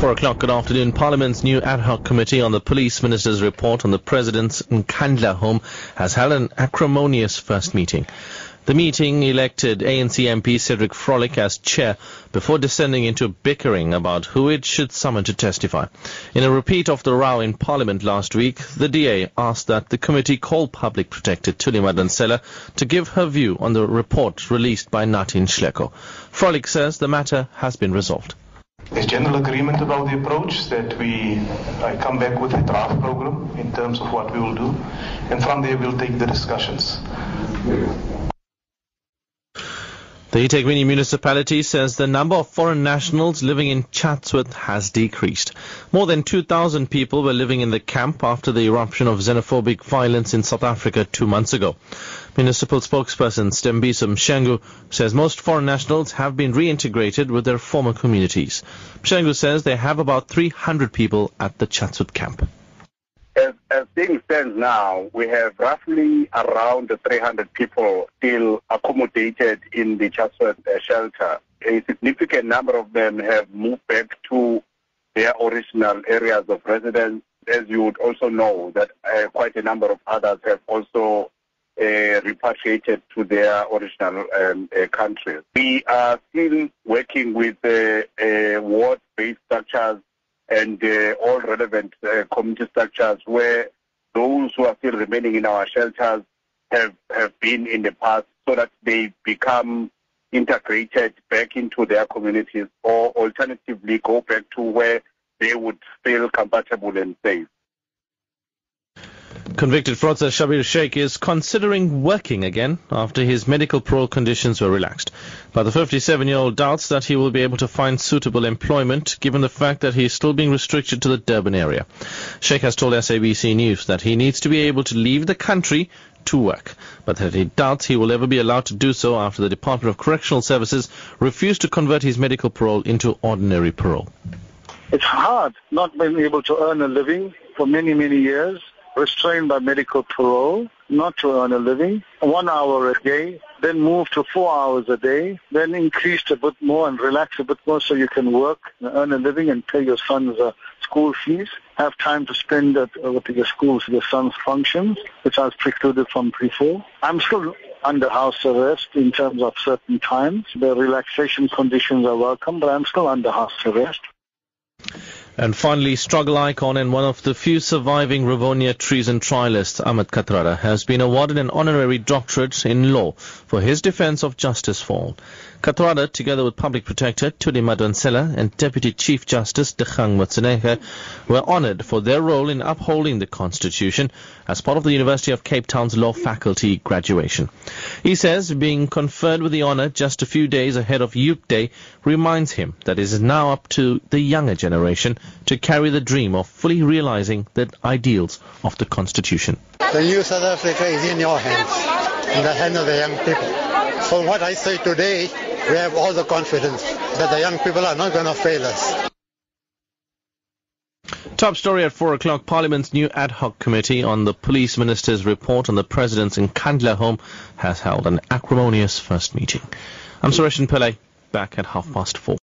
Four o'clock, good afternoon. Parliament's new ad hoc committee on the police minister's report on the president's Nkandla home has held an acrimonious first meeting. The meeting elected ANC MP Cedric Frolick as chair before descending into bickering about who it should summon to testify. In a repeat of the row in Parliament last week, the DA asked that the committee call Public Protector Thuli Madonsela to give her view on the report released by Nathi Nhleko. Frolick says the matter has been resolved. There's general agreement about the approach that we I come back with a draft program in terms of what we will do, and from there we'll take the discussions. The eThekwini municipality says the number of foreign nationals living in Chatsworth has decreased. More than 2,000 people were living in the camp after the eruption of xenophobic violence in South Africa two months ago. Municipal spokesperson Stembiso Mshengu says most foreign nationals have been reintegrated with their former communities. Mshengu says they have about 300 people at the Chatsworth camp. As, as things stand now, we have roughly around 300 people still accommodated in the Chatsworth uh, shelter. A significant number of them have moved back to their original areas of residence. As you would also know, that uh, quite a number of others have also uh, repatriated to their original um, uh, countries. We are still working with uh, uh, ward-based structures and uh, all relevant uh, community structures where those who are still remaining in our shelters have, have been in the past so that they become integrated back into their communities or alternatively go back to where they would feel comfortable and safe. Convicted fraudster Schabir Shaik is considering working again after his medical parole conditions were relaxed. But the 57-year-old doubts that he will be able to find suitable employment given the fact that he is still being restricted to the Durban area. Shaik has told SABC News that he needs to be able to leave the country to work, but that he doubts he will ever be allowed to do so after the Department of Correctional Services refused to convert his medical parole into ordinary parole. It's hard not being able to earn a living for many, many years restrained by medical parole, not to earn a living, one hour a day, then move to four hours a day, then increase a bit more and relax a bit more so you can work, earn a living and pay your son's uh, school fees, have time to spend at uh, with your school's, your son's functions, which I was precluded from before. I'm still under house arrest in terms of certain times. The relaxation conditions are welcome, but I'm still under house arrest. And finally, struggle icon and one of the few surviving Rivonia treason trialists, Ahmed Kathrada, has been awarded an honorary doctorate in law for his defense of Justice for All. Kathrada, together with Public Protector Thuli Madonsela and Deputy Chief Justice Dikgang Moseneke, were honored for their role in upholding the Constitution as part of the University of Cape Town's law faculty graduation. He says being conferred with the honor just a few days ahead of Youth Day reminds him that it is now up to the younger generation to carry the dream of fully realizing the ideals of the Constitution. The new South Africa is in your hands, in the hands of the young people. From what I say today, we have all the confidence that the young people are not going to fail us. Top story at 4 o'clock. Parliament's new ad hoc committee on the police minister's report on the president's Nkandla home has held an acrimonious first meeting. I'm Suresh Pillay, back at half past four.